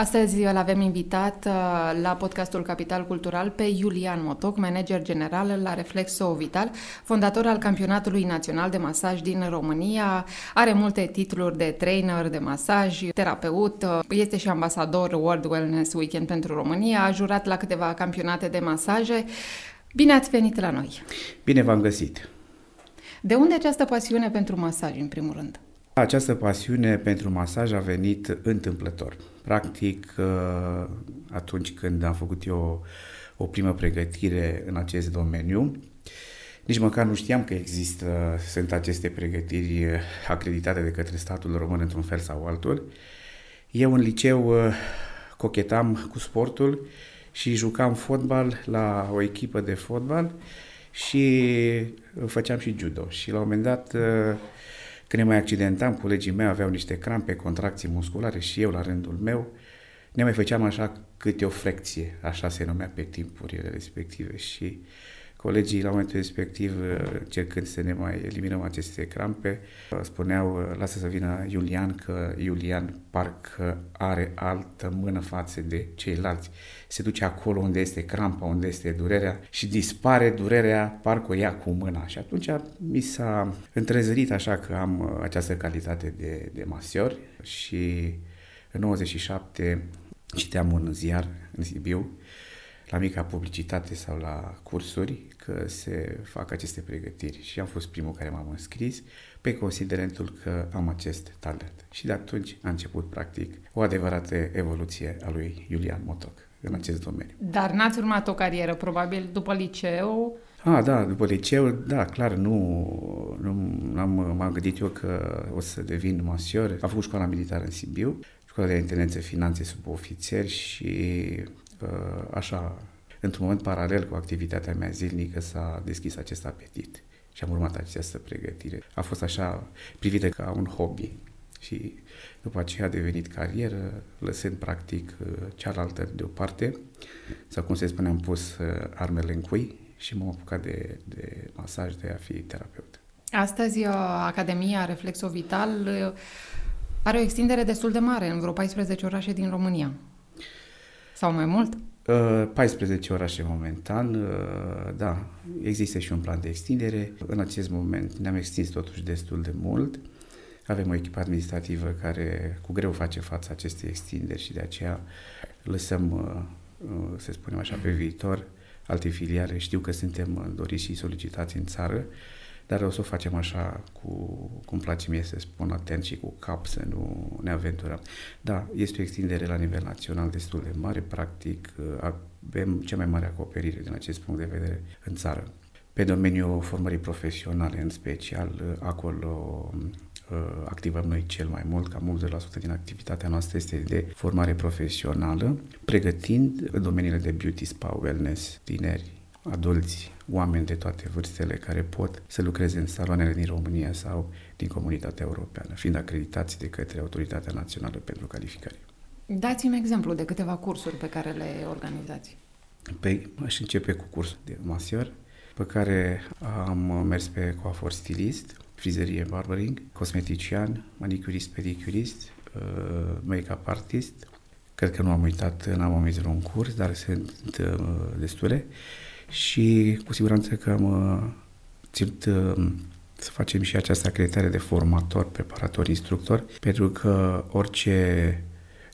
Astăzi îl avem invitat uh, la podcastul Capital Cultural pe Iulian Motoc, manager general la Reflexo Vital, fondator al Campionatului Național de Masaj din România. Are multe titluri de trainer de masaj, terapeut, uh, este și ambasador World Wellness Weekend pentru România, a jurat la câteva campionate de masaje. Bine ați venit la noi! Bine v-am găsit! De unde această pasiune pentru masaj, în primul rând? Această pasiune pentru masaj a venit întâmplător. Practic, uh, atunci când am făcut eu o primă pregătire în acest domeniu, nici măcar nu știam că există, sunt aceste pregătiri acreditate de către statul român într-un fel sau altul. Eu în liceu uh, cochetam cu sportul și jucam fotbal la o echipă de fotbal și făceam și judo. Și la un moment dat uh, când ne mai accidentam, colegii mei aveau niște crampe, contracții musculare și eu la rândul meu ne mai făceam așa câte o frecție, așa se numea pe timpurile respective și colegii la momentul respectiv, cercând să ne mai eliminăm aceste crampe, spuneau, lasă să vină Iulian, că Iulian parcă are altă mână față de ceilalți. Se duce acolo unde este crampa, unde este durerea și dispare durerea, parcă o ia cu mâna. Și atunci mi s-a întrezărit așa că am această calitate de, de masior și în 97 citeam un ziar în Sibiu, la mica publicitate sau la cursuri, că se fac aceste pregătiri și am fost primul care m-am înscris pe considerentul că am acest talent. Și de atunci a început practic o adevărată evoluție a lui Iulian Motoc în acest domeniu. Dar n-ați urmat o carieră, probabil, după liceu? Ah, da, după liceu, da, clar, nu, nu am, m-am gândit eu că o să devin masior. Am făcut școala militară în Sibiu, școala de intendență finanțe sub ofițeri și uh, așa într-un moment paralel cu activitatea mea zilnică s-a deschis acest apetit și am urmat această pregătire. A fost așa privită ca un hobby și după aceea a devenit carieră, lăsând practic cealaltă deoparte, sau cum se spune, am pus uh, armele în cui și m-am apucat de, de masaj, de a fi terapeut. Astăzi, uh, Academia Reflexo Vital uh, are o extindere destul de mare în vreo 14 orașe din România. Sau mai mult? 14 uh, orașe momentan, uh, da, există și un plan de extindere. În acest moment ne-am extins totuși destul de mult. Avem o echipă administrativă care cu greu face față acestei extinderi și de aceea lăsăm, uh, să spunem așa, pe viitor alte filiale. Știu că suntem doriți și solicitați în țară, dar o să o facem așa cu, cum place mie să spun, atent și cu cap, să nu ne aventurăm. Da, este o extindere la nivel național destul de mare, practic avem cea mai mare acoperire din acest punct de vedere în țară. Pe domeniul formării profesionale în special, acolo activăm noi cel mai mult, cam 80% din activitatea noastră este de formare profesională, pregătind domeniile de beauty, spa, wellness, tineri, adulți, oameni de toate vârstele care pot să lucreze în saloanele din România sau din comunitatea europeană, fiind acreditați de către Autoritatea Națională pentru Calificare. Dați-mi exemplu de câteva cursuri pe care le organizați. Păi, aș începe cu cursul de masior, pe care am mers pe coafor stilist, frizerie barbering, cosmetician, manicurist, pedicurist, uh, make-up artist. Cred că nu am uitat, n-am omis un curs, dar sunt uh, destule și cu siguranță că am uh, ținut uh, să facem și această acreditare de formator, preparator, instructor, pentru că orice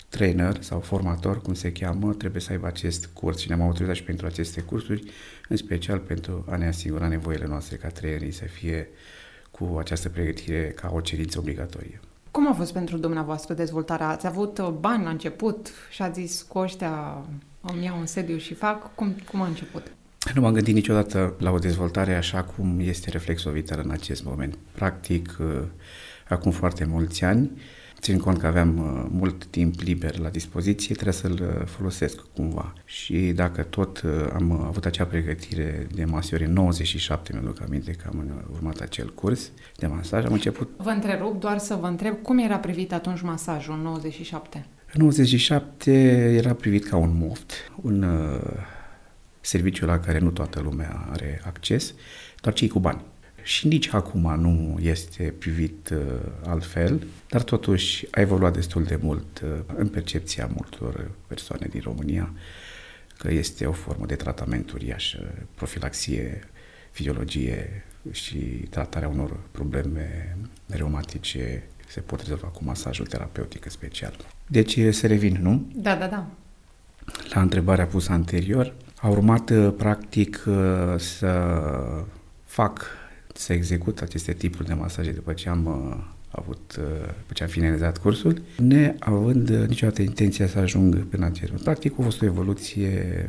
trainer sau formator, cum se cheamă, trebuie să aibă acest curs și ne-am autorizat și pentru aceste cursuri, în special pentru a ne asigura nevoile noastre ca trainerii să fie cu această pregătire ca o cerință obligatorie. Cum a fost pentru dumneavoastră dezvoltarea? Ați avut uh, bani la început și ați zis cu ăștia îmi iau un sediu și fac? Cum, cum a început? Nu m-am gândit niciodată la o dezvoltare așa cum este reflexul vital în acest moment. Practic, uh, acum foarte mulți ani, țin cont că aveam uh, mult timp liber la dispoziție, trebuie să-l uh, folosesc cumva. Și dacă tot am avut acea pregătire de masiori în 97, mi-aduc aminte că am urmat acel curs de masaj, am început... Vă întrerup doar să vă întreb cum era privit atunci masajul în 97? În 97 era privit ca un moft, un serviciu la care nu toată lumea are acces, doar cei cu bani. și nici acum nu este privit uh, altfel, dar totuși a evoluat destul de mult uh, în percepția multor persoane din România că este o formă de tratament uriaș, profilaxie, fiziologie și tratarea unor probleme reumatice se pot rezolva cu masajul terapeutic special. Deci să revin, nu? Da, da, da. La întrebarea pusă anterior, a urmat uh, practic uh, să fac, să execut aceste tipuri de masaje după ce am uh, avut, după ce am finalizat cursul, neavând niciodată intenția să ajung până acest Practic a fost o evoluție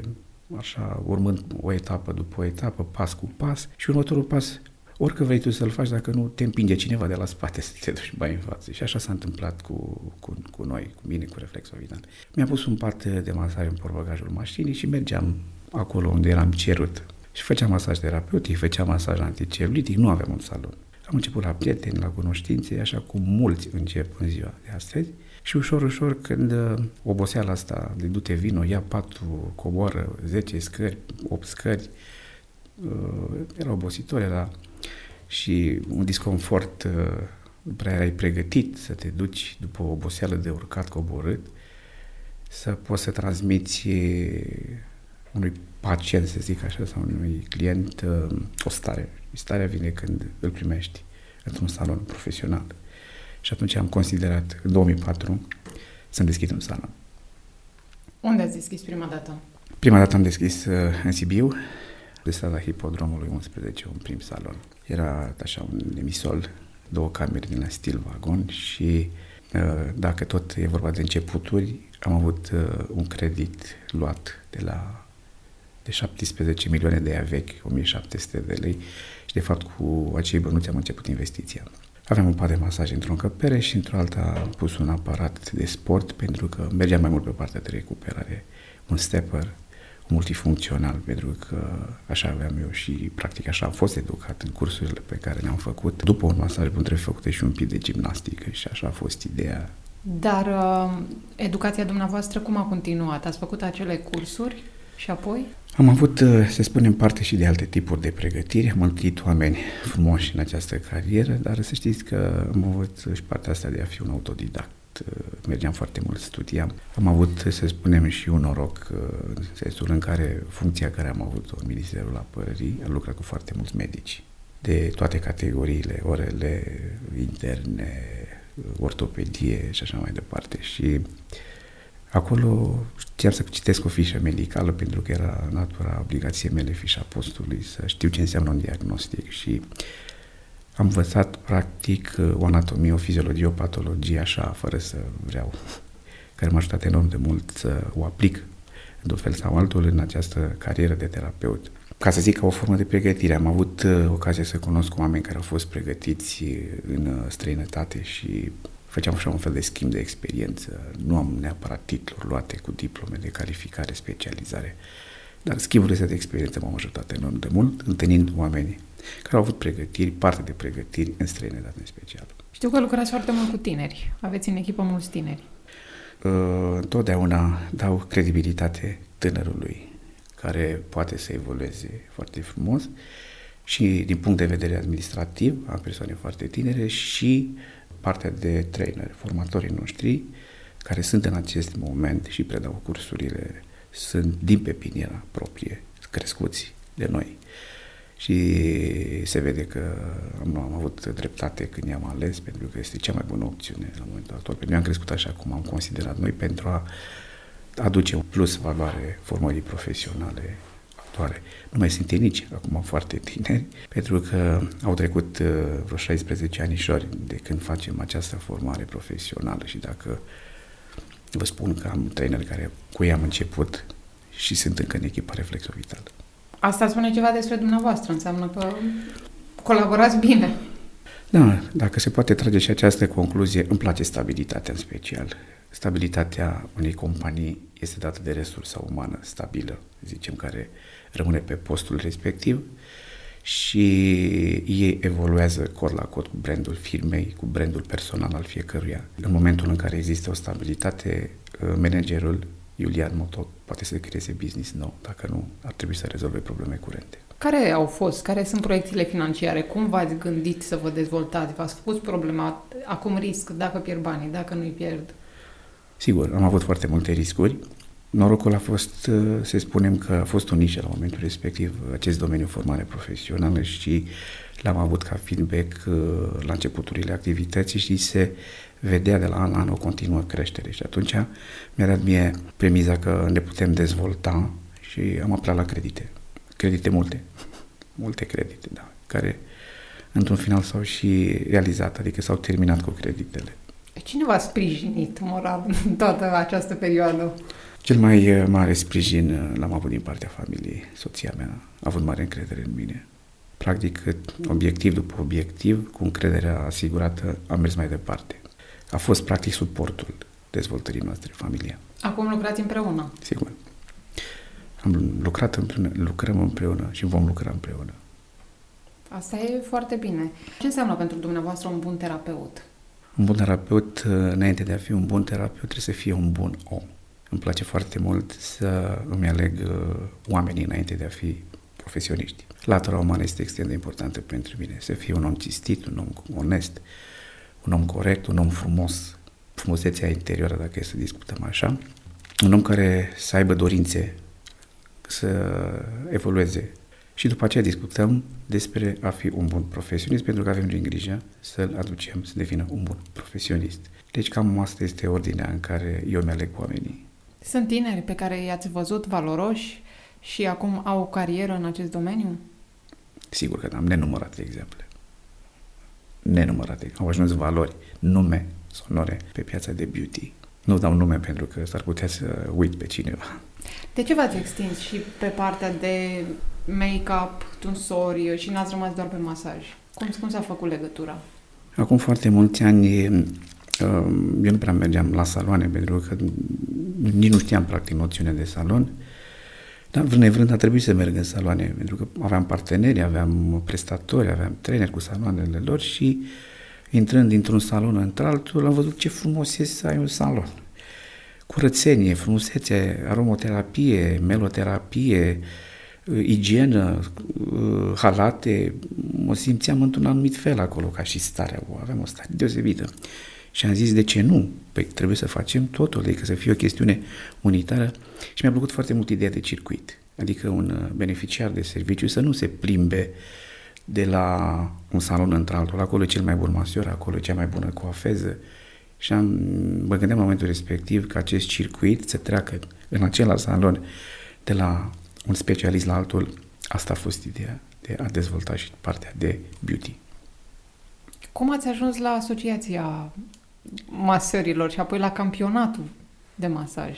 așa, urmând o etapă după o etapă, pas cu pas și următorul pas orică vrei tu să-l faci dacă nu te împinge cineva de la spate să te duci mai în față. Și așa s-a întâmplat cu, cu, cu noi, cu mine, cu Reflexovidan. Mi-a pus un pat de masaj în portbagajul mașinii și mergeam acolo unde eram cerut. Și făceam masaj terapeutic, făceam masaj anticelulitic, nu aveam un salon. Am început la prieteni, la cunoștințe, așa cum mulți încep în ziua de astăzi. Și ușor, ușor, când uh, oboseala asta de du-te vino, ia patul, coboară 10 scări, 8 scări, uh, era obositor, era și un disconfort, uh, prea erai pregătit să te duci după o oboseală de urcat coborât, să poți să transmiți unui pacient, să zic așa, sau unui client uh, o stare. Starea vine când îl primești într-un salon profesional. Și atunci am considerat, în 2004, să-mi deschid un salon. Unde ați deschis prima dată? Prima dată am deschis uh, în Sibiu, de strada Hipodromului 11, un prim salon. Era așa un emisol, două camere din la stil vagon și uh, dacă tot e vorba de începuturi, am avut uh, un credit luat de la de 17 milioane de ea vechi, 1700 de lei și de fapt cu acei bănuți am început investiția. Aveam un pat de masaj într-o încăpere și într-o alta am pus un aparat de sport pentru că mergeam mai mult pe partea de recuperare, un stepper multifuncțional, pentru că așa aveam eu și practic așa am fost educat în cursurile pe care le-am făcut. După un masaj bun trebuie făcute și un pic de gimnastică și așa a fost ideea. Dar uh, educația dumneavoastră cum a continuat? Ați făcut acele cursuri și apoi? Am avut, uh, să spunem, parte și de alte tipuri de pregătiri. Am întâlnit oameni frumoși în această carieră, dar să știți că am avut și partea asta de a fi un autodidact. Uh, mergeam foarte mult, studiam. Am avut, să spunem, și un noroc uh, în sensul în care funcția care am avut-o în Ministerul Apărării, am lucrat cu foarte mulți medici de toate categoriile, orele interne, ortopedie și așa mai departe. Și acolo știam să citesc o fișă medicală pentru că era natura obligației mele fișa postului, să știu ce înseamnă un diagnostic și am învățat practic o anatomie, o fiziologie, o patologie așa, fără să vreau, care m-a ajutat enorm de mult să o aplic într-un fel sau altul în această carieră de terapeut. Ca să zic ca o formă de pregătire, am avut uh, ocazia să cunosc oameni care au fost pregătiți în uh, străinătate și făceam așa un fel de schimb de experiență. Nu am neapărat titluri luate cu diplome de calificare, specializare, dar schimburile de experiență m-au ajutat enorm de mult, întâlnind oameni care au avut pregătiri, parte de pregătiri în străinătate în special. Știu că lucrați foarte mult cu tineri. Aveți în echipă mulți tineri. Uh, întotdeauna dau credibilitate tânărului care poate să evolueze foarte frumos și din punct de vedere administrativ am persoane foarte tinere și partea de trainer, formatorii noștri care sunt în acest moment și predau cursurile sunt din pepiniera proprie, crescuți de noi și se vede că nu am avut dreptate când i-am ales, pentru că este cea mai bună opțiune la momentul actual. Pentru că am crescut așa cum am considerat noi pentru a aduce un plus valoare formării profesionale actuale. Nu mai sunt nici acum foarte tineri, pentru că au trecut uh, vreo 16 anișori de când facem această formare profesională și dacă vă spun că am traineri care cu ei am început și sunt încă în echipa Reflexo Vital. Asta spune ceva despre dumneavoastră, înseamnă că colaborați bine. Da, dacă se poate trage și această concluzie, îmi place stabilitatea în special. Stabilitatea unei companii este dată de resursa umană stabilă, zicem, care rămâne pe postul respectiv și ei evoluează cod la cod cu brandul firmei, cu brandul personal al fiecăruia. În momentul în care există o stabilitate, managerul Iulian Motoc poate să creeze business nou, dacă nu, ar trebui să rezolve probleme curente. Care au fost? Care sunt proiecțiile financiare? Cum v-ați gândit să vă dezvoltați? V-ați pus problema, acum risc, dacă pierd banii, dacă nu-i pierd? Sigur, am avut foarte multe riscuri. Norocul a fost, uh, să spunem că a fost un nișă la momentul respectiv, acest domeniu formare profesională și l-am avut ca feedback uh, la începuturile activității și se vedea de la an la an o continuă creștere și atunci mi-a dat mie premiza că ne putem dezvolta și am apelat la credite. Credite multe, multe credite, da, care într-un final s-au și realizat, adică s-au terminat cu creditele. Cine v-a sprijinit moral în toată această perioadă? Cel mai uh, mare sprijin uh, l-am avut din partea familiei. Soția mea a avut mare încredere în mine. Practic, obiectiv după obiectiv, cu încrederea asigurată, am mers mai departe. A fost, practic, suportul dezvoltării noastre, familia. Acum lucrați împreună? Sigur. Am lucrat împreună, lucrăm împreună și vom lucra împreună. Asta e foarte bine. Ce înseamnă pentru dumneavoastră un bun terapeut? Un bun terapeut, înainte de a fi un bun terapeut, trebuie să fie un bun om. Îmi place foarte mult să îmi aleg uh, oamenii înainte de a fi profesioniști. Latura umană este extrem de importantă pentru mine. Să fie un om cistit, un om onest, un om corect, un om frumos, frumusețea interioară, dacă e să discutăm așa, un om care să aibă dorințe să evolueze. Și după aceea discutăm despre a fi un bun profesionist, pentru că avem din grijă să-l aducem să devină un bun profesionist. Deci cam asta este ordinea în care eu mi-aleg oamenii. Sunt tineri pe care i-ați văzut valoroși și acum au o carieră în acest domeniu? Sigur că am nenumărate exemple. Nenumărate. Au ajuns valori, nume sonore pe piața de beauty. Nu dau nume pentru că s-ar putea să uit pe cineva. De ce v-ați extins și pe partea de make-up, tunsori și n-ați rămas doar pe masaj? Cum, cum s-a făcut legătura? Acum foarte mulți ani eu nu prea mergeam la saloane pentru că nici nu știam practic noțiunea de salon. Dar vrând nevrând a trebuit să merg în saloane pentru că aveam parteneri, aveam prestatori, aveam traineri cu saloanele lor și intrând dintr-un salon într-altul am văzut ce frumos e să ai un salon. Curățenie, frumusețe, aromoterapie, meloterapie, igienă, halate, mă simțeam într-un anumit fel acolo ca și starea, aveam o stare deosebită. Și am zis, de ce nu? Păi trebuie să facem totul, adică să fie o chestiune unitară. Și mi-a plăcut foarte mult ideea de circuit. Adică un uh, beneficiar de serviciu să nu se plimbe de la un salon într-altul. Acolo e cel mai bun masior, acolo e cea mai bună coafeză. Și am, mă gândeam în momentul respectiv că acest circuit să treacă în același salon de la un specialist la altul. Asta a fost ideea de a dezvolta și partea de beauty. Cum ați ajuns la asociația masărilor și apoi la campionatul de masaj.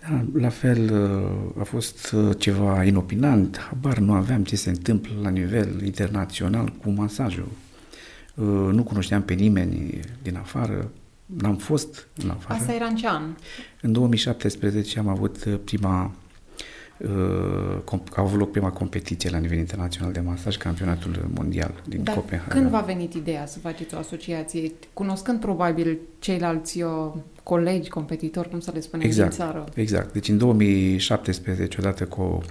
Da, la fel uh, a fost uh, ceva inopinant, habar nu aveam ce se întâmplă la nivel internațional cu masajul. Uh, nu cunoșteam pe nimeni din afară, n-am fost în afară. Asta era în ce an? În 2017 am avut prima Uh, a avut loc prima competiție la nivel internațional de masaj, campionatul mondial din Dar Copenhaga. când v-a venit ideea să faceți o asociație, cunoscând probabil ceilalți uh, colegi, competitori, cum să le spunem, exact, din țară? Exact. Deci în 2017, odată cu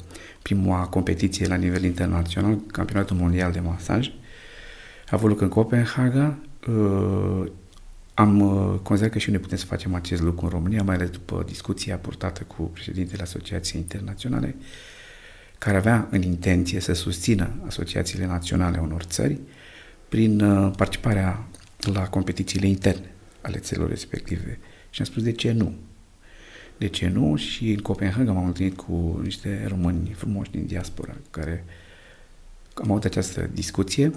prima competiție la nivel internațional, campionatul mondial de masaj, a avut loc în Copenhaga, uh, am uh, considerat că și noi putem să facem acest lucru în România, mai ales după discuția purtată cu președintele Asociației Internaționale, care avea în intenție să susțină asociațiile naționale a unor țări prin uh, participarea la competițiile interne ale țărilor respective. Și am spus de ce nu? De ce nu? Și în Copenhaga m-am întâlnit cu niște români frumoși din diaspora care am avut această discuție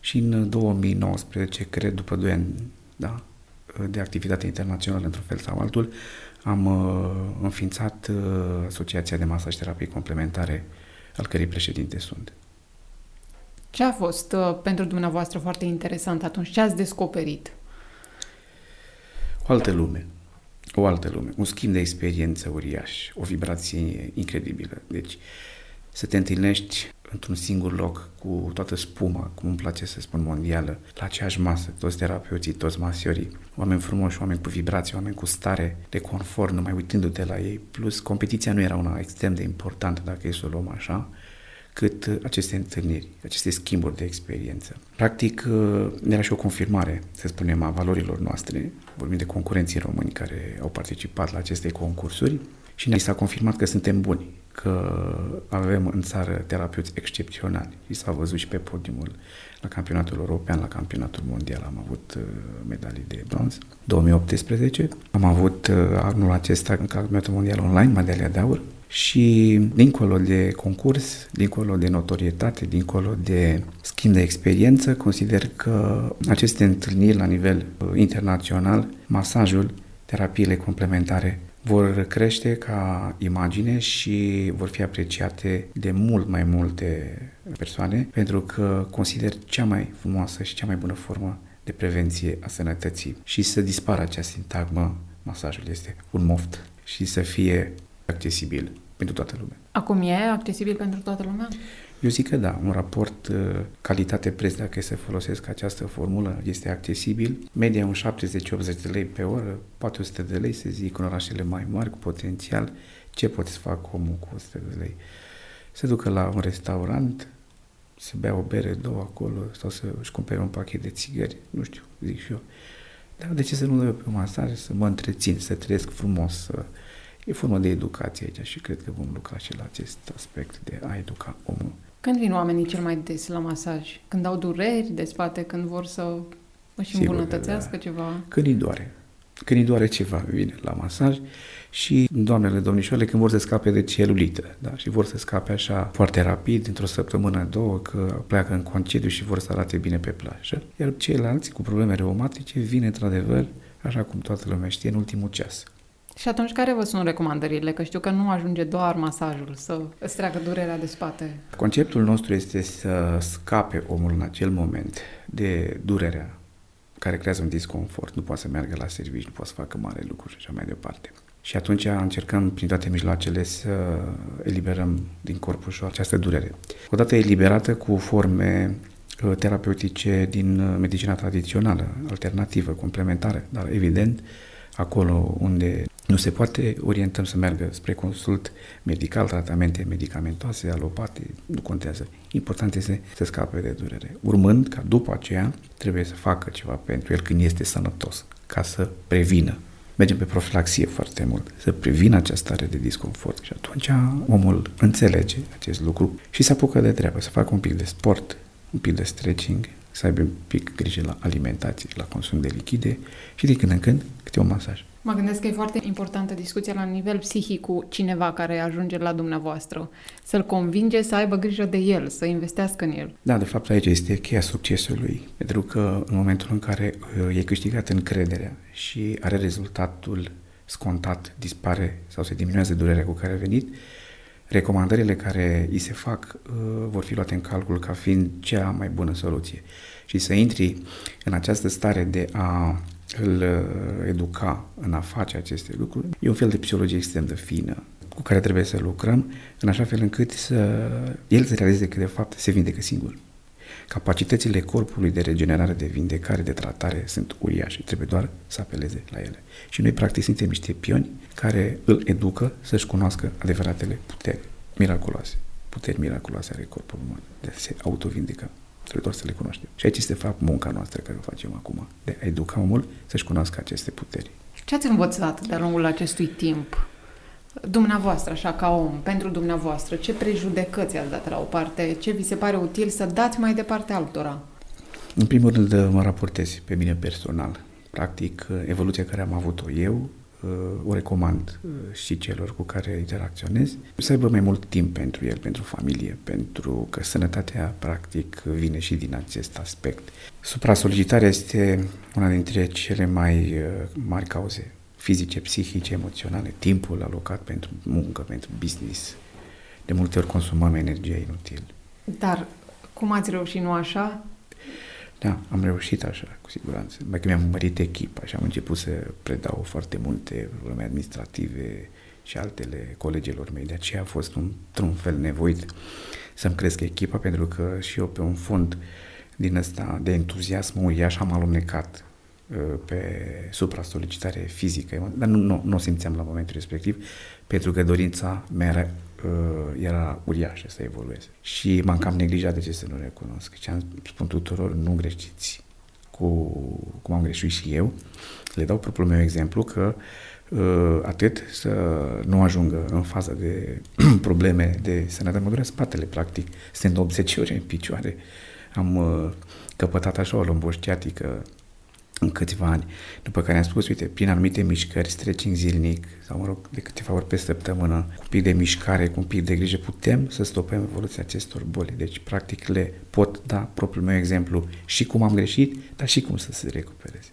și în 2019, cred, după 2 ani da, de activitate internațională într-un fel sau altul, am uh, înființat uh, Asociația de Masaj Terapii Complementare, al cărei președinte sunt. Ce a fost uh, pentru dumneavoastră foarte interesant atunci? Ce ați descoperit? O altă lume. O altă lume. Un schimb de experiență uriaș. O vibrație incredibilă. Deci, să te întâlnești într-un singur loc, cu toată spuma, cum îmi place să spun mondială, la aceeași masă, toți terapeuții, toți masiorii, oameni frumoși, oameni cu vibrații, oameni cu stare de confort, numai uitându-te la ei, plus competiția nu era una extrem de importantă, dacă e să o luăm așa, cât aceste întâlniri, aceste schimburi de experiență. Practic, era și o confirmare, să spunem, a valorilor noastre. Vorbim de concurenții români care au participat la aceste concursuri și ne s-a confirmat că suntem buni, că avem în țară terapeuți excepționali. Și s-a văzut și pe podiumul la campionatul european, la campionatul mondial. Am avut uh, medalii de bronz. 2018 am avut uh, anul acesta în campionatul mondial online, medalia de aur. Și dincolo de concurs, dincolo de notorietate, dincolo de schimb de experiență, consider că aceste întâlniri la nivel uh, internațional, masajul, terapiile complementare vor crește ca imagine și vor fi apreciate de mult mai multe persoane pentru că consider cea mai frumoasă și cea mai bună formă de prevenție a sănătății și să dispară această sintagmă, masajul este un moft și să fie accesibil pentru toată lumea. Acum e accesibil pentru toată lumea? Eu zic că da, un raport uh, calitate-preț, dacă să folosesc această formulă, este accesibil. Media un 70-80 de lei pe oră, 400 de lei, se zic, în orașele mai mari, cu potențial. Ce poți să fac omul cu 100 de lei? Se ducă la un restaurant, să bea o bere, două acolo, sau să își cumpere un pachet de țigări, nu știu, zic și eu. Dar de ce să nu dă pe masaj, să mă întrețin, să trăiesc frumos, să... E formă de educație aici și cred că vom lucra și la acest aspect de a educa omul. Când vin oamenii cel mai des la masaj? Când au dureri de spate, când vor să își îmbunătățească da. ceva? Când îi doare. Când îi doare ceva, vine la masaj și doamnele, domnișoarele, când vor să scape de celulită, da? și vor să scape așa foarte rapid, într-o săptămână, două, că pleacă în concediu și vor să arate bine pe plajă. Iar ceilalți cu probleme reumatice vin într-adevăr, așa cum toată lumea știe, în ultimul ceas. Și atunci care vă sunt recomandările? Că știu că nu ajunge doar masajul să îți treacă durerea de spate. Conceptul nostru este să scape omul în acel moment de durerea care creează un disconfort. Nu poate să meargă la serviciu, nu poate să facă mare lucruri și așa mai departe. Și atunci încercăm prin toate mijloacele să eliberăm din corpul și această durere. Odată eliberată cu forme uh, terapeutice din uh, medicina tradițională, alternativă, complementară, dar evident acolo unde nu se poate, orientăm să meargă spre consult medical, tratamente medicamentoase, alopate, nu contează. Important este să scape de durere. Urmând ca după aceea trebuie să facă ceva pentru el când este sănătos, ca să prevină. Mergem pe profilaxie foarte mult, să prevină această stare de disconfort și atunci omul înțelege acest lucru și se apucă de treabă, să facă un pic de sport, un pic de stretching, să aibă un pic grijă la alimentație, la consum de lichide și de când în când câte un masaj. Mă gândesc că e foarte importantă discuția la nivel psihic cu cineva care ajunge la dumneavoastră. Să-l convinge să aibă grijă de el, să investească în el. Da, de fapt aici este cheia succesului. Pentru că în momentul în care uh, e câștigat încrederea și are rezultatul scontat, dispare sau se diminuează durerea cu care a venit, recomandările care îi se fac uh, vor fi luate în calcul ca fiind cea mai bună soluție. Și să intri în această stare de a îl uh, educa în a face aceste lucruri, e un fel de psihologie extrem de fină cu care trebuie să lucrăm, în așa fel încât să el să realizeze că de fapt se vindecă singur. Capacitățile corpului de regenerare, de vindecare, de tratare sunt uriașe, trebuie doar să apeleze la ele. Și noi practic suntem niște pioni care îl educă să-și cunoască adevăratele puteri miraculoase, puteri miraculoase ale corpului uman, de a se autovindeca. Trebuie doar să le cunoaștem. Și aici este, de fapt, munca noastră care o facem acum, de a educa omul să-și cunoască aceste puteri. Ce ați învățat de-a lungul acestui timp? Dumneavoastră, așa ca om, pentru dumneavoastră, ce prejudecăți ați dat la o parte? Ce vi se pare util să dați mai departe altora? În primul rând, mă raportez pe mine personal. Practic, evoluția care am avut-o eu, o recomand uh, și celor cu care interacționez, să aibă mai mult timp pentru el, pentru familie, pentru că sănătatea practic vine și din acest aspect. Supra-solicitarea este una dintre cele mai uh, mari cauze fizice, psihice, emoționale, timpul alocat pentru muncă, pentru business. De multe ori consumăm energie inutil. Dar cum ați reușit, nu așa? Da, am reușit așa, cu siguranță. Mai că mi-am mărit echipa și am început să predau foarte multe probleme administrative și altele colegilor mei. De aceea a fost într-un fel nevoit să-mi cresc echipa, pentru că și eu pe un fond din ăsta de entuziasm uriaș am alunecat uh, pe supra-solicitare fizică, dar nu, nu, nu o simțeam la momentul respectiv, pentru că dorința mea era, uh, era uriașă să evolueze. Și m-am cam neglijat de ce să nu recunosc. Și am spun tuturor, nu greșiți cu cum am greșit și eu. Le dau propriul meu exemplu că uh, atât să nu ajungă în faza de probleme de sănătate, mă durea spatele, practic, stând 80 ore în picioare. Am uh, căpătat așa o lomboștiatică în câțiva ani, după care am spus, uite, prin anumite mișcări, stretching zilnic, sau mă rog, de câteva ori pe săptămână, cu un pic de mișcare, cu un pic de grijă, putem să stopăm evoluția acestor boli. Deci, practic, le pot da propriul meu exemplu și cum am greșit, dar și cum să se recupereze.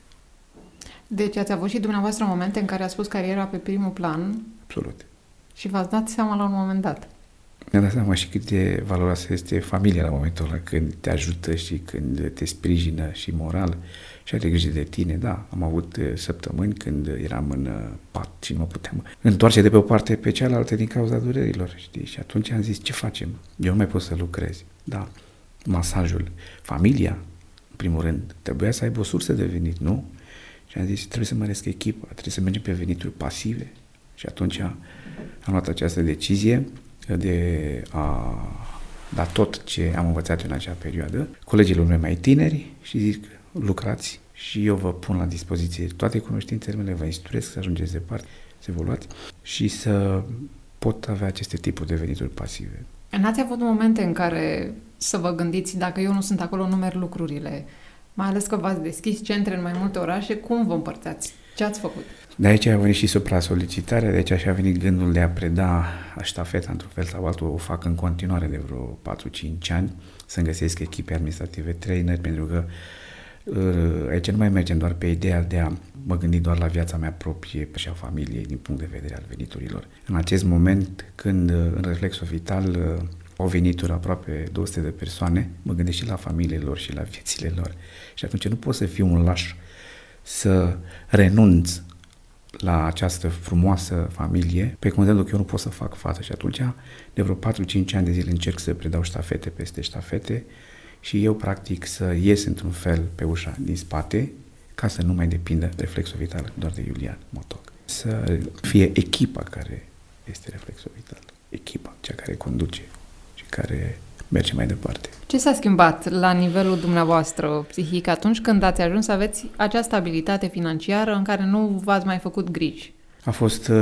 Deci ați avut și dumneavoastră momente în care a spus cariera pe primul plan. Absolut. Și v-ați dat seama la un moment dat. Mi-am dat seama și cât de valoroasă este familia la momentul ăla, când te ajută și când te sprijină și moral și are grijă de tine. Da, am avut uh, săptămâni când eram în uh, pat și nu mă puteam întoarce de pe o parte pe cealaltă din cauza durerilor, știi? Și atunci am zis, ce facem? Eu nu mai pot să lucrez. Da, masajul. Familia, în primul rând, trebuia să aibă o sursă de venit, nu? Și am zis, trebuie să măresc echipa, trebuie să mergem pe venituri pasive. Și atunci am luat această decizie de a da tot ce am învățat în acea perioadă colegilor mei mai tineri și zic, lucrați și eu vă pun la dispoziție toate cunoștințele mele, vă instruiesc să ajungeți departe, să evoluați și să pot avea aceste tipuri de venituri pasive. N-ați avut momente în care să vă gândiți, dacă eu nu sunt acolo, nu merg lucrurile, mai ales că v-ați deschis centre în mai multe orașe, cum vă împărțați? Ce ați făcut? De aici a venit și supra-solicitarea, de aici și a venit gândul de a preda ștafeta într-un fel sau altul, o fac în continuare de vreo 4-5 ani, să-mi găsesc echipe administrative, trainer, pentru că uh, aici nu mai mergem doar pe ideea de a mă gândi doar la viața mea proprie și a familiei din punct de vedere al veniturilor. În acest moment, când uh, în reflexul vital uh, au venituri aproape 200 de persoane, mă gândesc și la familiile lor și la viețile lor. Și atunci nu pot să fiu un laș să renunț la această frumoasă familie, pe considerând că eu nu pot să fac față și atunci de vreo 4-5 ani de zile încerc să predau ștafete peste ștafete și eu practic să ies într-un fel pe ușa din spate ca să nu mai depindă reflexul vital doar de Iulian Motoc. Să fie echipa care este reflexul vital, echipa, cea care conduce și care merge mai departe. Ce s-a schimbat la nivelul dumneavoastră psihic atunci când ați ajuns să aveți această abilitate financiară în care nu v-ați mai făcut griji? A fost uh,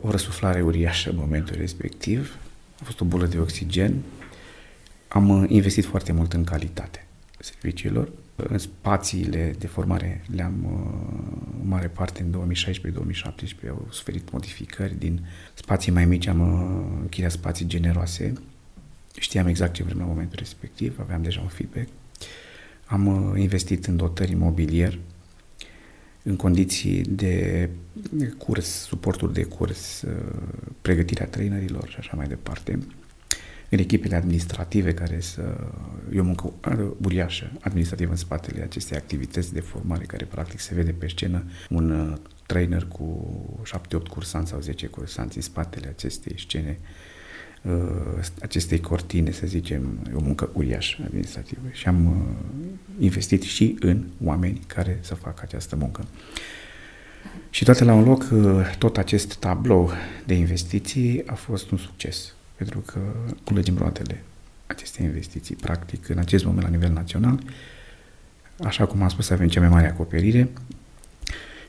o răsuflare uriașă în momentul respectiv, a fost o bulă de oxigen. Am uh, investit foarte mult în calitate serviciilor. În spațiile de formare le-am uh, în mare parte în 2016-2017 au suferit modificări. Din spații mai mici am uh, închiriat spații generoase Știam exact ce vrem la momentul respectiv, aveam deja un feedback. Am uh, investit în dotări imobilier, în condiții de curs, suporturi de curs, uh, pregătirea trainerilor și așa mai departe, în echipele administrative care să... E o muncă uriașă administrativă în spatele acestei activități de formare care practic se vede pe scenă un uh, trainer cu 7-8 cursanți sau 10 cursanți în spatele acestei scene uh, acestei cortine, să zicem, o muncă uriașă administrativă și am uh, investit și în oameni care să facă această muncă. Și toate la un loc, uh, tot acest tablou de investiții a fost un succes, pentru că culegem roatele aceste investiții. Practic, în acest moment, la nivel național, așa cum am spus, avem cea mai mare acoperire,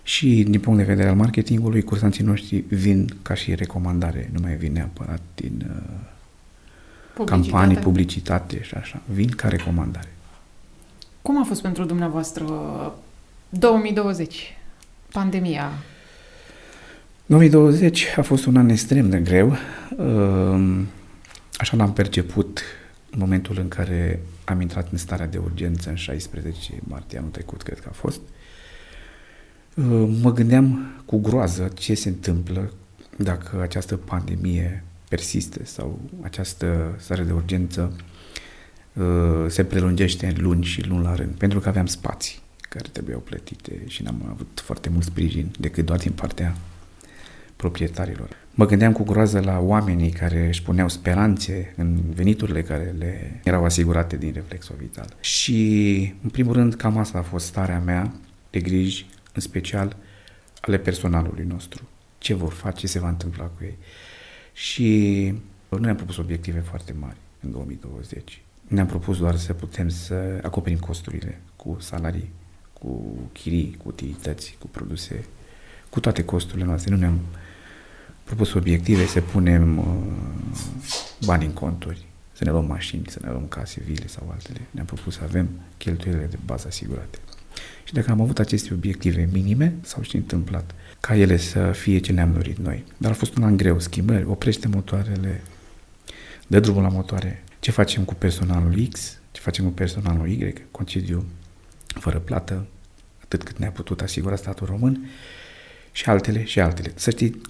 și din punct de vedere al marketingului, cursanții noștri vin ca și recomandare, nu mai vin neapărat din uh, publicitate. campanii, publicitate și așa. Vin ca recomandare. Cum a fost pentru dumneavoastră 2020, pandemia? 2020 a fost un an extrem de greu. Uh, așa l-am perceput în momentul în care am intrat în starea de urgență în 16 martie anul trecut, cred că a fost. Uh, Uh, mă gândeam cu groază ce se întâmplă dacă această pandemie persistă sau această stare de urgență uh, se prelungește în luni și luni la rând, pentru că aveam spații care trebuiau plătite și n-am avut foarte mult sprijin decât doar din partea proprietarilor. Mă gândeam cu groază la oamenii care își puneau speranțe în veniturile care le erau asigurate din reflexul vital. Și, în primul rând, cam asta a fost starea mea de griji, în special ale personalului nostru. Ce vor face, ce se va întâmpla cu ei. Și nu ne-am propus obiective foarte mari în 2020. Ne-am propus doar să putem să acoperim costurile cu salarii, cu chirii, cu utilități, cu produse, cu toate costurile noastre. Nu ne-am propus obiective să punem uh, bani în conturi, să ne luăm mașini, să ne luăm case, vile sau altele. Ne-am propus să avem cheltuielile de bază asigurate. Și dacă am avut aceste obiective minime, s-au și întâmplat ca ele să fie ce ne-am dorit noi. Dar a fost un an greu, schimbări, oprește motoarele, dă drumul la motoare. Ce facem cu personalul X, ce facem cu personalul Y, concediu fără plată, atât cât ne-a putut asigura statul român, și altele și altele. Să știi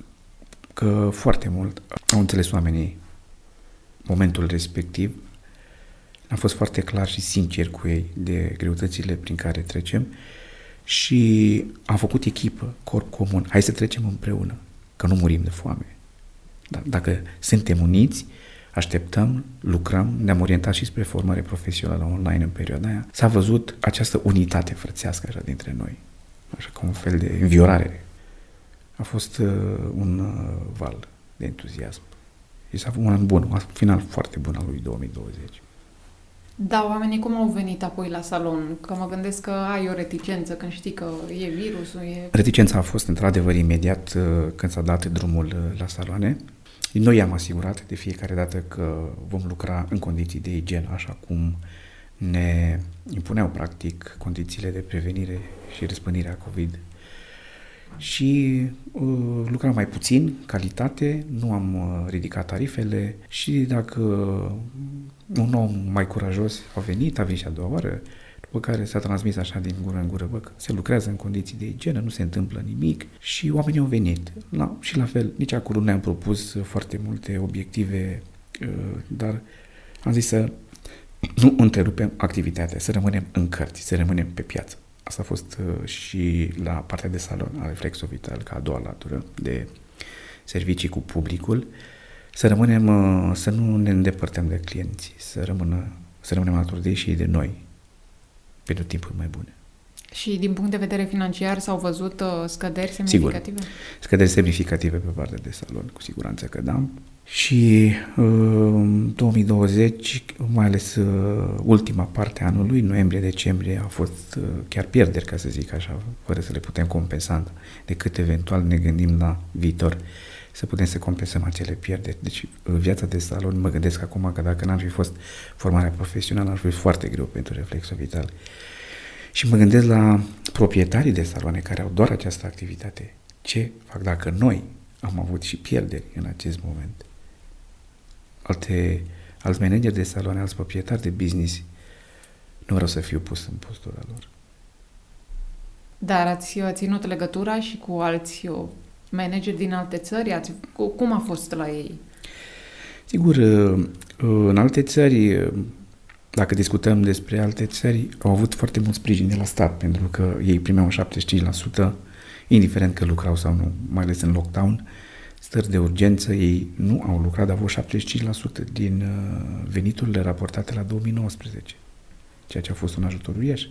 că foarte mult au înțeles oamenii momentul respectiv. Am fost foarte clar și sincer cu ei de greutățile prin care trecem și am făcut echipă, corp comun. Hai să trecem împreună, că nu murim de foame. Dar dacă suntem uniți, așteptăm, lucrăm, ne-am orientat și spre formare profesională online în perioada aia. S-a văzut această unitate frățească așa dintre noi, așa ca un fel de înviorare. A fost uh, un uh, val de entuziasm. Și s-a un an bun, un final foarte bun al lui 2020. Da, oamenii cum au venit apoi la salon? Că mă gândesc că ai o reticență când știi că e virusul, e... Reticența a fost într-adevăr imediat uh, când s-a dat drumul uh, la saloane. Noi am asigurat de fiecare dată că vom lucra în condiții de igienă, așa cum ne impuneau practic condițiile de prevenire și răspândire a COVID și uh, lucram mai puțin, calitate, nu am uh, ridicat tarifele și dacă un om mai curajos a venit, a venit și a doua oară, după care s-a transmis așa din gură în gură, bă, că se lucrează în condiții de igienă, nu se întâmplă nimic și oamenii au venit. La, și la fel, nici acolo ne-am propus foarte multe obiective, uh, dar am zis să nu întrerupem activitatea, să rămânem în cărți, să rămânem pe piață. Asta a fost uh, și la partea de salon a Reflexo Vital, ca a doua latură de servicii cu publicul, să rămânem, uh, să nu ne îndepărtăm de clienți, să, rămână, să rămânem alături de ei și de noi pentru timpuri mai bune. Și din punct de vedere financiar s-au văzut uh, scăderi semnificative? Sigur, scăderi semnificative pe partea de salon, cu siguranță că da. Și uh, 2020, mai ales uh, ultima parte a anului, noiembrie-decembrie, au fost uh, chiar pierderi, ca să zic așa, fără să le putem compensa, decât eventual ne gândim la viitor să putem să compensăm acele pierderi. Deci viața de salon, mă gândesc acum că dacă n-ar fi fost formarea profesională, ar fi foarte greu pentru reflexul vital. Și mă gândesc la proprietarii de saloane care au doar această activitate. Ce fac dacă noi am avut și pierderi în acest moment? alte, alți manageri de saloane, alți proprietari de business, nu vreau să fiu pus în postura lor. Dar ați ținut legătura și cu alți manageri din alte țări? Ați, cum a fost la ei? Sigur, uh, în alte țări, uh, dacă discutăm despre alte țări, au avut foarte mult sprijin de la stat, pentru că ei primeau 75%, indiferent că lucrau sau nu, mai ales în lockdown, stări de urgență, ei nu au lucrat, dar au fost 75% din uh, veniturile raportate la 2019, ceea ce a fost un ajutor uriaș.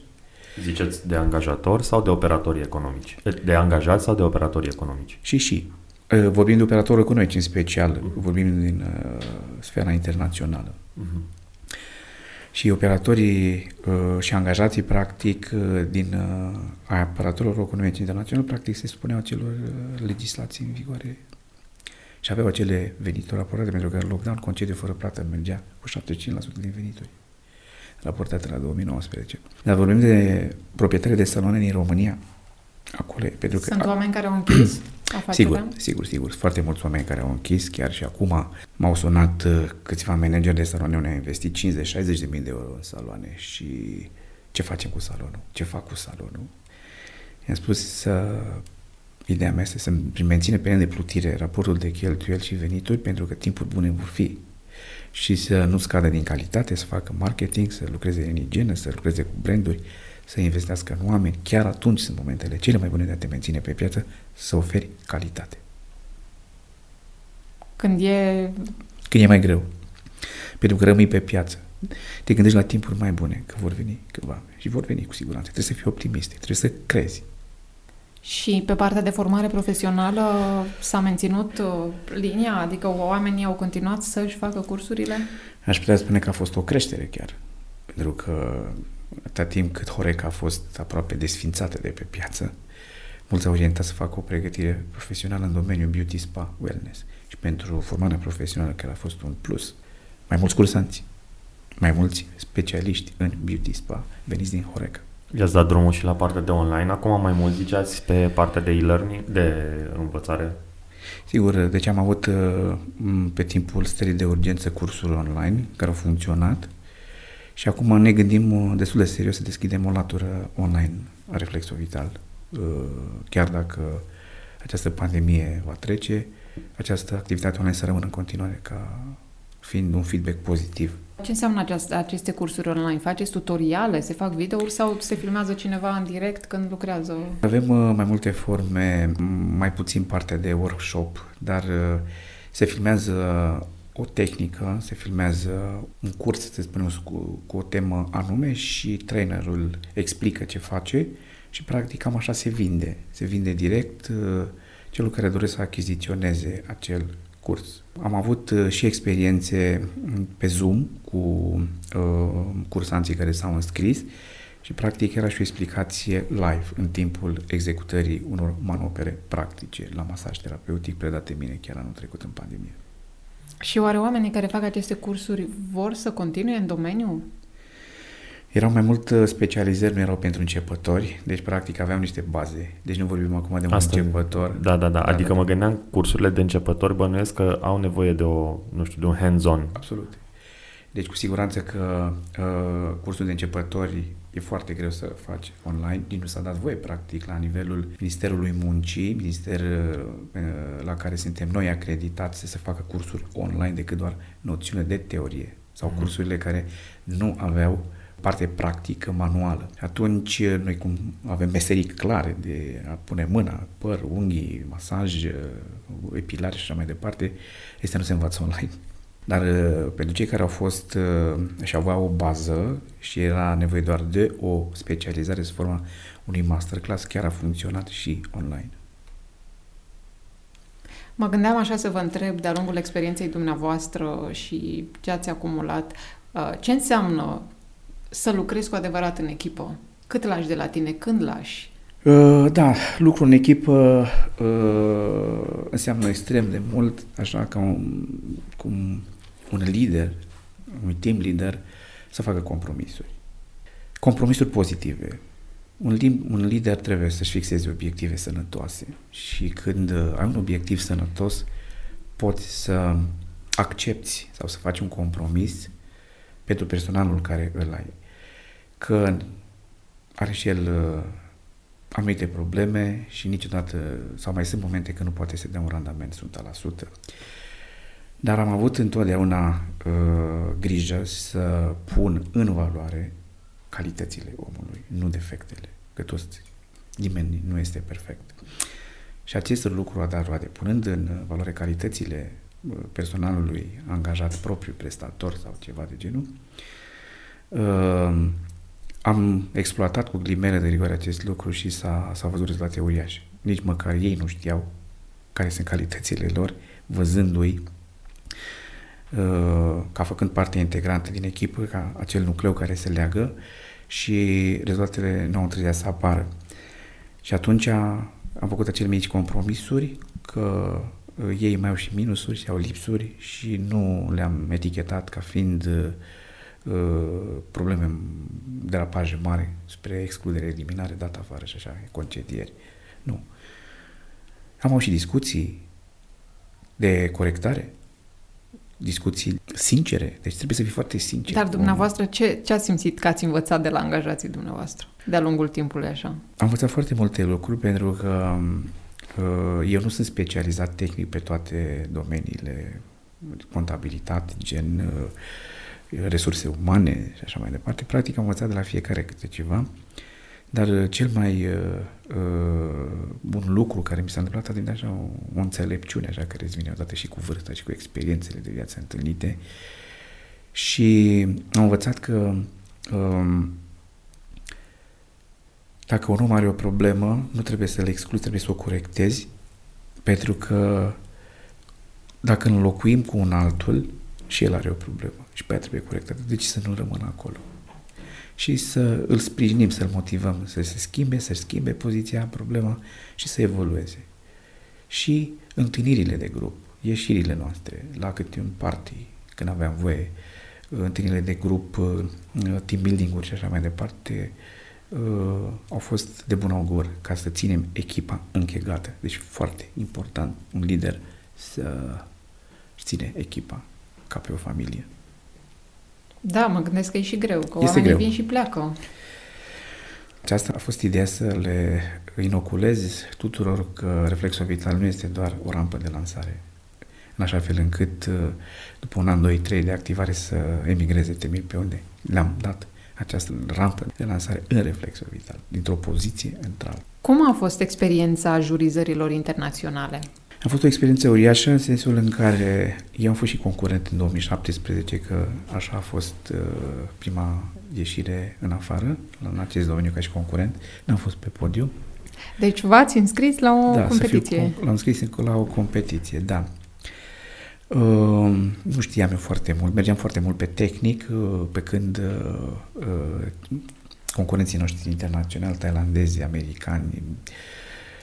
Ziceți de angajatori sau de operatori economici? De angajați sau de operatori economici? Și și. Uh, vorbim de operatori economici în special, uh-huh. vorbim din uh, sfera internațională. Uh-huh. Și operatorii uh, și angajații, practic, uh, din uh, aparatorilor economici internaționale, practic, se supuneau acelor uh, legislații în vigoare și aveau acele venituri raportate pentru că lockdown, concediu fără plată mergea cu 75% din venituri raportate la 2019. Dar vorbim de proprietari de saloane din România. Acolo, pentru că, Sunt oameni care au închis afacerea? Sigur, sigur, sigur. Foarte mulți oameni care au închis, chiar și acum m-au sunat uh, câțiva manageri de saloane unde au investit 50-60 de mii de euro în saloane și ce facem cu salonul? Ce fac cu salonul? I-am spus să Ideea mea este să menține pe de plutire raportul de cheltuieli și venituri pentru că timpuri bune vor fi și să nu scadă din calitate, să facă marketing, să lucreze în igienă, să lucreze cu branduri, să investească în oameni. Chiar atunci sunt momentele cele mai bune de a te menține pe piață, să oferi calitate. Când e... Când e mai greu. Pentru că rămâi pe piață. Te gândești la timpuri mai bune, că vor veni câțiva și vor veni cu siguranță. Trebuie să fii optimist, trebuie să crezi. Și pe partea de formare profesională s-a menținut uh, linia? Adică oamenii au continuat să-și facă cursurile? Aș putea spune că a fost o creștere chiar. Pentru că atâta timp cât Horeca a fost aproape desfințată de pe piață, mulți au orientat să facă o pregătire profesională în domeniul beauty spa wellness. Și pentru formarea profesională care a fost un plus. Mai mulți cursanți, mai mulți specialiști în beauty spa veniți din Horeca. I-ați dat drumul și la partea de online. Acum mai mult ziceați pe partea de e-learning, de învățare? Sigur, deci am avut uh, pe timpul stării de urgență cursuri online care au funcționat și acum ne gândim uh, destul de serios să deschidem o latură online a Reflexul Vital. Uh, chiar dacă această pandemie va trece, această activitate online să rămână în continuare ca fiind un feedback pozitiv ce înseamnă aceast- aceste cursuri online? Faceți tutoriale? Se fac videouri sau se filmează cineva în direct când lucrează? Avem uh, mai multe forme, mai puțin partea de workshop, dar uh, se filmează o tehnică, se filmează un curs, să spunem, cu, cu o temă anume și trainerul explică ce face și practic cam așa se vinde. Se vinde direct uh, celul care dorește să achiziționeze acel curs. Am avut uh, și experiențe pe Zoom cu uh, cursanții care s-au înscris și practic era și o explicație live în timpul executării unor manopere practice la masaj terapeutic predate mine chiar anul trecut în pandemie. Și oare oamenii care fac aceste cursuri vor să continue în domeniu? Erau mai mult uh, specializări, nu erau pentru începători, deci practic aveam niște baze. Deci nu vorbim acum de un Asta, începător. Da, da, da, adică da, mă gândeam cursurile de începători bănuiesc că au nevoie de o, nu știu, de un hands-on. Absolut. Deci cu siguranță că uh, cursul de începători e foarte greu să faci online. Nici nu s-a dat voie, practic, la nivelul Ministerului Muncii, minister uh, la care suntem noi acreditați să se facă cursuri online decât doar noțiune de teorie sau mm-hmm. cursurile care nu aveau uh, parte practică, manuală. Atunci noi cum avem meserii clare de a pune mâna, păr, unghii, masaj, epilare și așa mai departe, este nu se învață online. Dar uh, pentru cei care au fost uh, și aveau o bază și era nevoie doar de o specializare sub forma unui masterclass, chiar a funcționat și online. Mă gândeam așa să vă întreb de-a lungul experienței dumneavoastră și ce ați acumulat, uh, ce înseamnă să lucrezi cu adevărat în echipă? Cât lași de la tine? Când lași? Uh, da, lucru în echipă uh, înseamnă extrem de mult, așa ca un, cum un lider, un team leader, să facă compromisuri. Compromisuri pozitive. Un, un lider trebuie să-și fixeze obiective sănătoase și când uh, ai un obiectiv sănătos, poți să accepti sau să faci un compromis pentru personalul care îl ai că are și el uh, anumite probleme și niciodată, sau mai sunt momente când nu poate să dea un randament 100%. Dar am avut întotdeauna uh, grijă să pun în valoare calitățile omului, nu defectele, că toți, nimeni nu este perfect. Și acest lucru a dat roade, punând în valoare calitățile uh, personalului angajat propriu, prestator sau ceva de genul, uh, am exploatat cu glimele de rigoare acest lucru și s-a, s-a văzut rezultate uriașe. Nici măcar ei nu știau care sunt calitățile lor, văzându-i uh, ca făcând parte integrantă din echipă, ca acel nucleu care se leagă și rezultatele nu au întârziat să apară. Și atunci am făcut acele mici compromisuri că uh, ei mai au și minusuri și au lipsuri și nu le-am etichetat ca fiind uh, Uh, probleme de la paje mari spre excludere, eliminare, data afară și așa, concedieri. Nu. Am avut și discuții de corectare, discuții sincere, deci trebuie să fii foarte sincer. Dar dumneavoastră, ce, ce ați simțit că ați învățat de la angajații dumneavoastră de-a lungul timpului așa? Am învățat foarte multe lucruri pentru că uh, eu nu sunt specializat tehnic pe toate domeniile, contabilitate, gen uh, resurse umane și așa mai departe. Practic am învățat de la fiecare câte ceva, Dar uh, cel mai uh, uh, bun lucru care mi s-a întâmplat a așa o, o înțelepciune așa care îți vine odată și cu vârsta și cu experiențele de viață întâlnite și am învățat că um, dacă un om are o problemă, nu trebuie să le excluzi, trebuie să o corectezi, pentru că dacă înlocuim cu un altul, și el are o problemă și pe aia trebuie corectată, deci să nu rămână acolo. Și să îl sprijinim, să-l motivăm să se schimbe, să-și schimbe poziția, problema și să evolueze. Și întâlnirile de grup, ieșirile noastre, la câte un party, când aveam voie, întâlnirile de grup, team building-uri și așa mai departe, uh, au fost de bun augur ca să ținem echipa închegată. Deci foarte important, un lider să ține echipa ca pe o familie. Da, mă gândesc că e și greu, că este oamenii greu. vin și pleacă. Aceasta a fost ideea să le inoculezi tuturor că reflexul vital nu este doar o rampă de lansare, în așa fel încât după un an, doi, trei de activare să emigreze temil pe unde le-am dat această rampă de lansare în reflexul vital, dintr-o poziție într-alta. Cum a fost experiența jurizărilor internaționale? A fost o experiență uriașă în sensul în care eu am fost și concurent în 2017, că așa a fost uh, prima ieșire în afară, în acest domeniu ca și concurent. N-am fost pe podium. Deci v-ați înscris la o da, competiție? Da, l-am înscris la o competiție, da. Uh, nu știam eu foarte mult, mergeam foarte mult pe tehnic, uh, pe când uh, uh, concurenții noștri internaționali, tailandezi, americani, uh,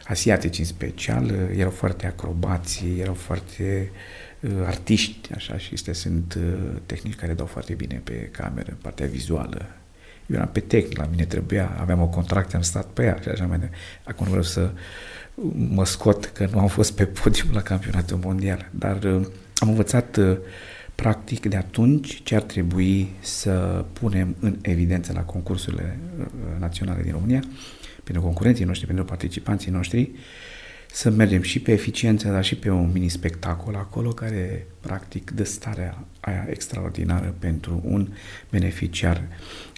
asiatici în special, erau foarte acrobați, erau foarte uh, artiști, așa, și astea sunt uh, tehnici care dau foarte bine pe cameră, partea vizuală. Eu eram pe tehnic, la mine trebuia, aveam o contracție, am stat pe ea și așa mai departe. Acum nu vreau să mă scot că nu am fost pe podium la campionatul mondial, dar uh, am învățat uh, practic de atunci ce ar trebui să punem în evidență la concursurile uh, naționale din România pentru concurenții noștri, pentru participanții noștri, să mergem și pe eficiență, dar și pe un mini-spectacol acolo care practic dă starea aia extraordinară pentru un beneficiar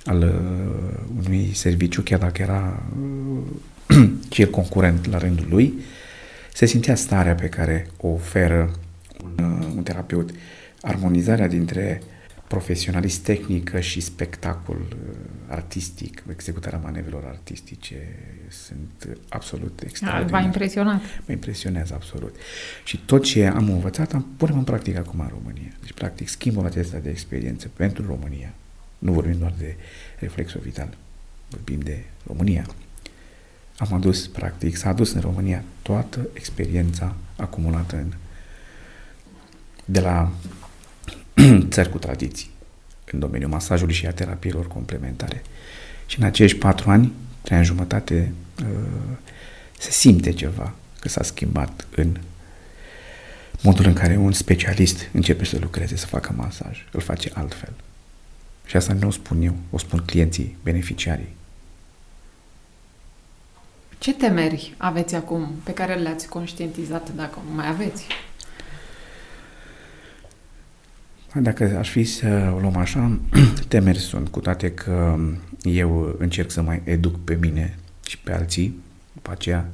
al uh, unui serviciu, chiar dacă era uh, cel concurent la rândul lui, se simțea starea pe care o oferă un, uh, un terapeut, armonizarea dintre profesionalist tehnică și spectacol uh, artistic, executarea manevrelor artistice sunt absolut extraordinare. V-a impresionat? Mă impresionează absolut. Și tot ce am învățat am punem în practică acum în România. Deci, practic, schimbul acesta de experiență pentru România, nu vorbim doar de reflexul vital, vorbim de România. Am adus, practic, s-a adus în România toată experiența acumulată în de la țări cu tradiții în domeniul masajului și a terapiilor complementare. Și în acești patru ani, trei ani jumătate, uh, se simte ceva că s-a schimbat în modul în care un specialist începe să lucreze, să facă masaj, îl face altfel. Și asta nu o spun eu, o spun clienții, beneficiarii. Ce temeri aveți acum pe care le-ați conștientizat, dacă mai aveți? Dacă aș fi să o luăm așa, temeri sunt, cu toate că eu încerc să mai educ pe mine și pe alții, după aceea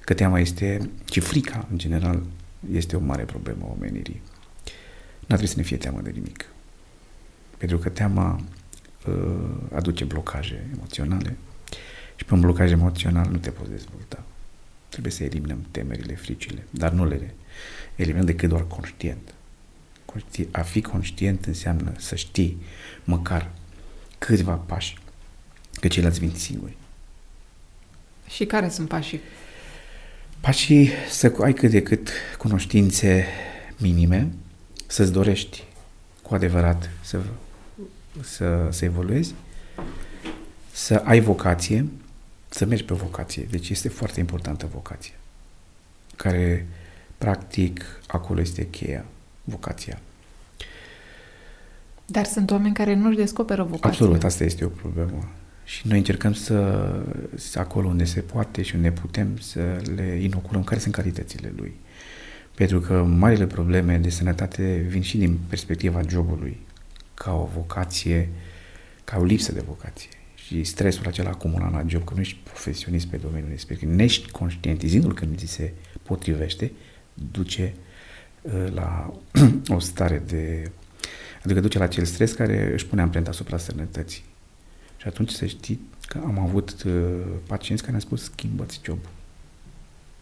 că teama este, și frica în general, este o mare problemă a omenirii. Nu trebuie să ne fie teamă de nimic. Pentru că teama uh, aduce blocaje emoționale și pe un blocaj emoțional nu te poți dezvolta. Trebuie să eliminăm temerile, fricile, dar nu le eliminăm decât doar conștient. A fi conștient înseamnă să știi măcar câțiva pași, că ceilalți vin singuri. Și care sunt pașii? Pașii să ai cât de cât cunoștințe minime, să-ți dorești cu adevărat să, să, să evoluezi, să ai vocație, să mergi pe vocație. Deci este foarte importantă vocația, care practic acolo este cheia vocația. Dar sunt oameni care nu-și descoperă vocația. Absolut, asta este o problemă. Și noi încercăm să, să, acolo unde se poate și unde putem, să le inoculăm care sunt calitățile lui. Pentru că marile probleme de sănătate vin și din perspectiva jobului, ca o vocație, ca o lipsă de vocație. și stresul acela acumulat la job, că nu ești profesionist pe domeniul respectiv, nești conștientizându-l când ți se potrivește, duce uh, la o stare de... adică duce la acel stres care își pune amprenta asupra sănătății. Și atunci să știi că am avut uh, pacienți care ne-au spus schimbă-ți jobul.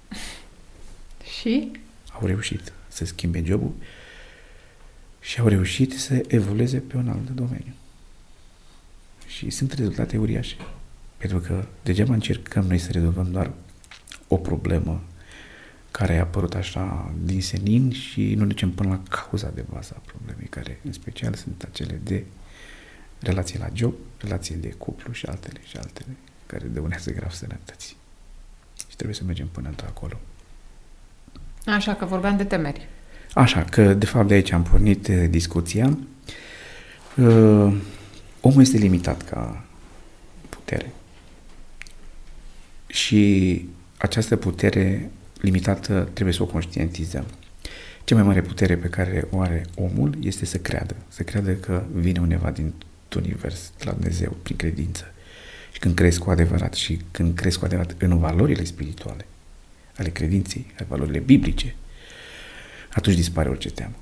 Și? Au reușit să schimbe jobul și au reușit să evolueze pe un alt domeniu. Și sunt rezultate uriașe. Pentru că degeaba încercăm noi să rezolvăm doar o problemă care a apărut așa din senin și nu ducem până la cauza de bază a problemei, care în special sunt acele de relații la job, relații de cuplu și altele și altele, care dăunează grav sănătății. Și trebuie să mergem până acolo. Așa că vorbeam de temeri. Așa, că de fapt de aici am pornit uh, discuția. Uh, omul este limitat ca putere. Și această putere limitată trebuie să o conștientizăm. Cea mai mare putere pe care o are omul este să creadă. Să creadă că vine undeva din univers, de la Dumnezeu, prin credință. Și când crezi cu adevărat și când crezi cu adevărat în valorile spirituale, ale credinței, ale valorile biblice, atunci dispare orice teamă.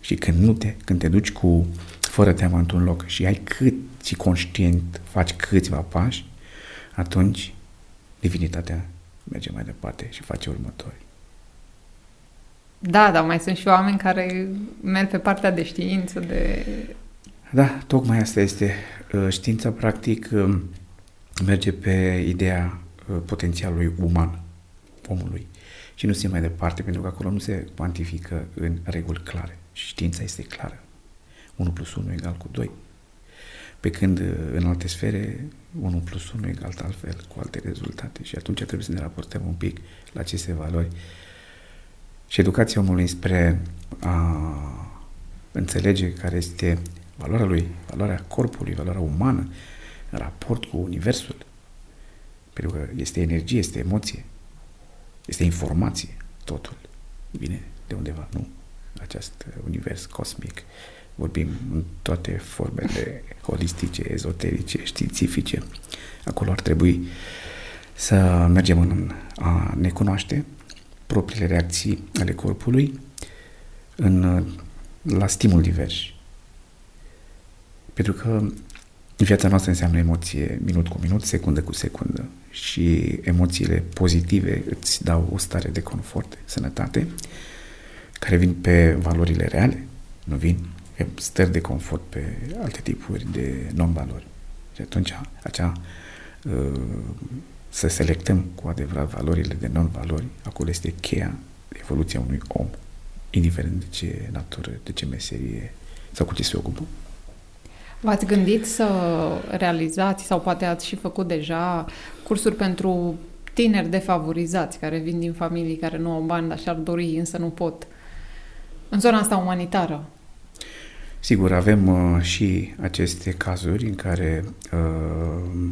Și când nu te, când te duci cu fără teamă într-un loc și ai cât și conștient faci câțiva pași, atunci divinitatea merge mai departe și face următorii. Da, dar mai sunt și oameni care merg pe partea de știință, de... Da, tocmai asta este. Uh, știința, practic, um, merge pe ideea uh, potențialului uman, omului și nu se mai departe, pentru că acolo nu se cuantifică în reguli clare. Și știința este clară. 1 plus 1 egal cu 2. Pe când uh, în alte sfere 1 plus 1 egal altfel, cu alte rezultate. Și atunci trebuie să ne raportăm un pic la aceste valori. Și educația omului spre a înțelege care este valoarea lui, valoarea corpului, valoarea umană, în raport cu Universul. Pentru că este energie, este emoție, este informație, totul vine de undeva, nu? Acest univers cosmic. Vorbim în toate formele holistice, ezoterice, științifice. Acolo ar trebui să mergem în a ne cunoaște propriile reacții ale corpului în, la stimul divers. Pentru că viața noastră înseamnă emoție minut cu minut, secundă cu secundă și emoțiile pozitive îți dau o stare de confort, sănătate, care vin pe valorile reale, nu vin stări de confort pe alte tipuri de non-valori. Și atunci acea uh, să selectăm cu adevărat valorile de non-valori, acolo este cheia de evoluția unui om, indiferent de ce natură, de ce meserie sau cu ce se ocupă. V-ați gândit să realizați sau poate ați și făcut deja cursuri pentru tineri defavorizați care vin din familii care nu au bani, dar și-ar dori, însă nu pot. În zona asta umanitară. Sigur, avem uh, și aceste cazuri în care uh,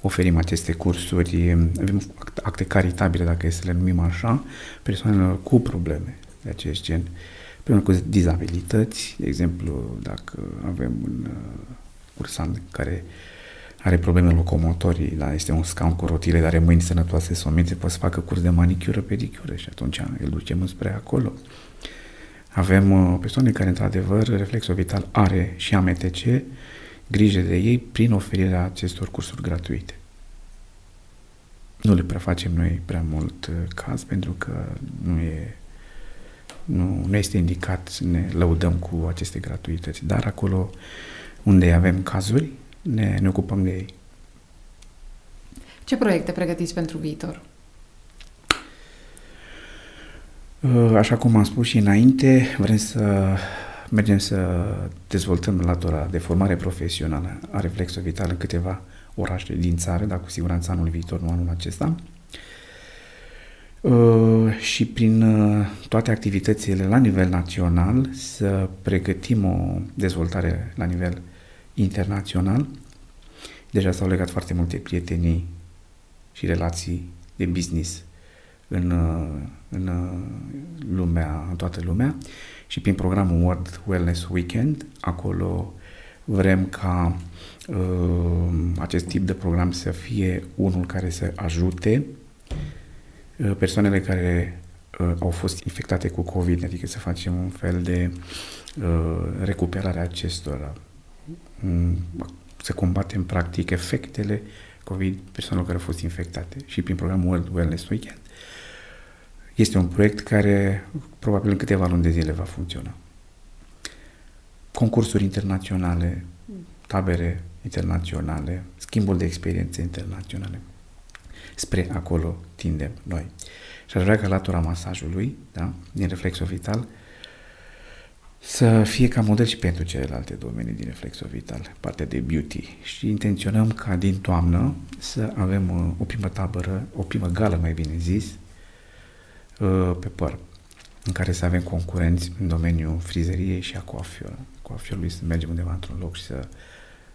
oferim aceste cursuri, avem acte caritabile, dacă e să le numim așa, persoanelor cu probleme de acest gen. Uh, persoane cu dizabilități, de exemplu, dacă avem un uh, cursant care are probleme locomotorii, da, este un scaun cu rotile, dar are mâini sănătoase, somite, poate să facă curs de manicură, pedicură și atunci îl ducem spre acolo. Avem uh, persoane care, într-adevăr, reflexul vital are și AMTC, grijă de ei prin oferirea acestor cursuri gratuite. Nu le prea facem noi prea mult uh, caz pentru că nu e nu, nu este indicat să ne lăudăm cu aceste gratuități, dar acolo unde avem cazuri, ne, ne ocupăm de ei. Ce proiecte pregătiți pentru viitor? Uh, așa cum am spus și înainte, vrem să mergem să dezvoltăm latura de formare profesională a reflexului vital în câteva orașe din țară, dar cu siguranță anul viitor, nu anul acesta. Uh, și prin uh, toate activitățile la nivel național să pregătim o dezvoltare la nivel internațional. Deja s-au legat foarte multe prietenii și relații de business în, uh, în lumea, în toată lumea și prin programul World Wellness Weekend, acolo Vrem ca uh, acest tip de program să fie unul care să ajute uh, persoanele care uh, au fost infectate cu COVID, adică să facem un fel de uh, recuperare a acestora, um, să combatem practic efectele COVID persoanelor care au fost infectate și prin programul World Wellness Weekend. Este un proiect care probabil în câteva luni de zile va funcționa. Concursuri internaționale, tabere internaționale, schimbul de experiențe internaționale. Spre acolo tindem noi. Și aș vrea ca latura masajului, da, din reflexul vital, să fie ca model și pentru celelalte domenii din reflexul vital, partea de beauty. Și intenționăm ca din toamnă să avem uh, o primă tabără, o primă gală, mai bine zis, uh, pe păr, în care să avem concurenți în domeniul frizeriei și a coafior. Coafiorului să mergem undeva într-un loc și să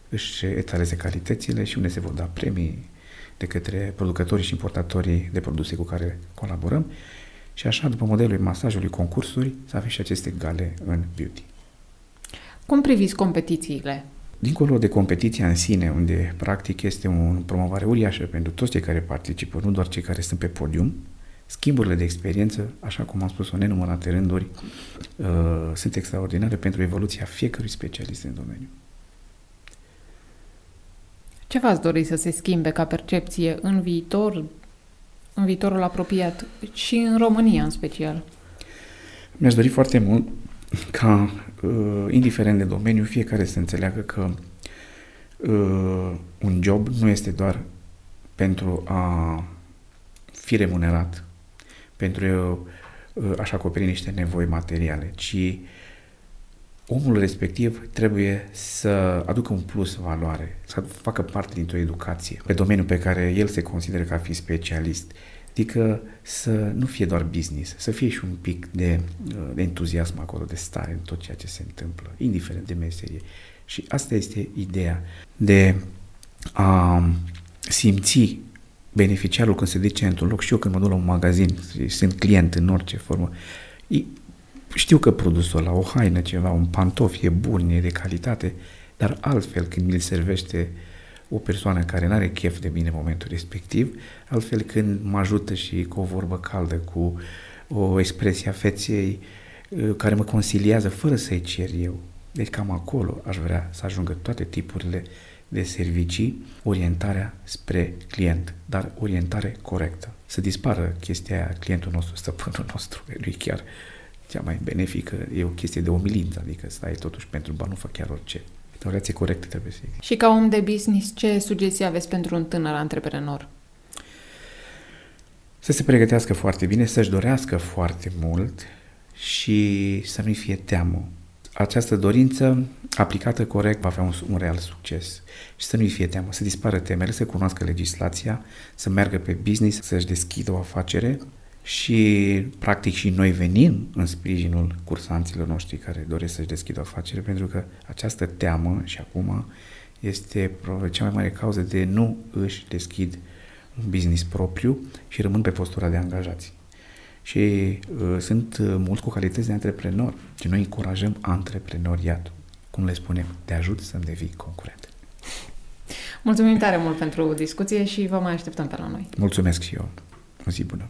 își etaleze calitățile și unde se vor da premii de către producătorii și importatorii de produse cu care colaborăm și așa, după modelul masajului concursuri, să avem și aceste gale în beauty. Cum priviți competițiile? Dincolo de competiția în sine, unde practic este o promovare uriașă pentru toți cei care participă, nu doar cei care sunt pe podium, schimburile de experiență, așa cum am spus-o nenumărate rânduri, uh, sunt extraordinare pentru evoluția fiecărui specialist în domeniu. Ce v-ați dori să se schimbe ca percepție în viitor, în viitorul apropiat și în România în special? Mi-aș dori foarte mult ca, uh, indiferent de domeniu, fiecare să înțeleagă că uh, un job nu este doar pentru a fi remunerat, pentru uh, a-și acoperi niște nevoi materiale, ci omul respectiv trebuie să aducă un plus valoare, să facă parte dintr-o educație pe domeniul pe care el se consideră ca fi specialist. Adică să nu fie doar business, să fie și un pic de, de entuziasm acolo, de stare în tot ceea ce se întâmplă, indiferent de meserie. Și asta este ideea de a simți beneficiarul când se duce într-un loc și eu când mă duc la un magazin și sunt client în orice formă, știu că produsul la o haină, ceva, un pantof e bun, e de calitate, dar altfel când mi-l servește o persoană care nu are chef de mine în momentul respectiv, altfel când mă ajută și cu o vorbă caldă, cu o expresie a feței uh, care mă conciliază fără să-i cer eu. Deci cam acolo aș vrea să ajungă toate tipurile de servicii, orientarea spre client, dar orientare corectă. Să dispară chestia aia, clientul nostru, stăpânul nostru, lui chiar cea mai benefică, e o chestie de omilință, adică stai totuși pentru bani, nu fac chiar orice. O relație corectă trebuie să existe. Și ca om de business, ce sugestii aveți pentru un tânăr antreprenor? Să se pregătească foarte bine, să-și dorească foarte mult și să nu-i fie teamă. Această dorință aplicată corect va avea un, un real succes și să nu-i fie teamă, să dispară temele, să cunoască legislația, să meargă pe business, să-și deschidă o afacere și practic și noi venim în sprijinul cursanților noștri care doresc să-și deschidă o afacere pentru că această teamă și acum este probabil cea mai mare cauză de nu își deschid un business propriu și rămân pe postura de angajați. Și uh, sunt uh, mulți cu calități de antreprenor și noi încurajăm antreprenoriatul. Cum le spunem, te ajut să-mi devii concurent. Mulțumim tare mult pentru discuție și vă mai așteptăm pe la noi. Mulțumesc și eu. O zi bună!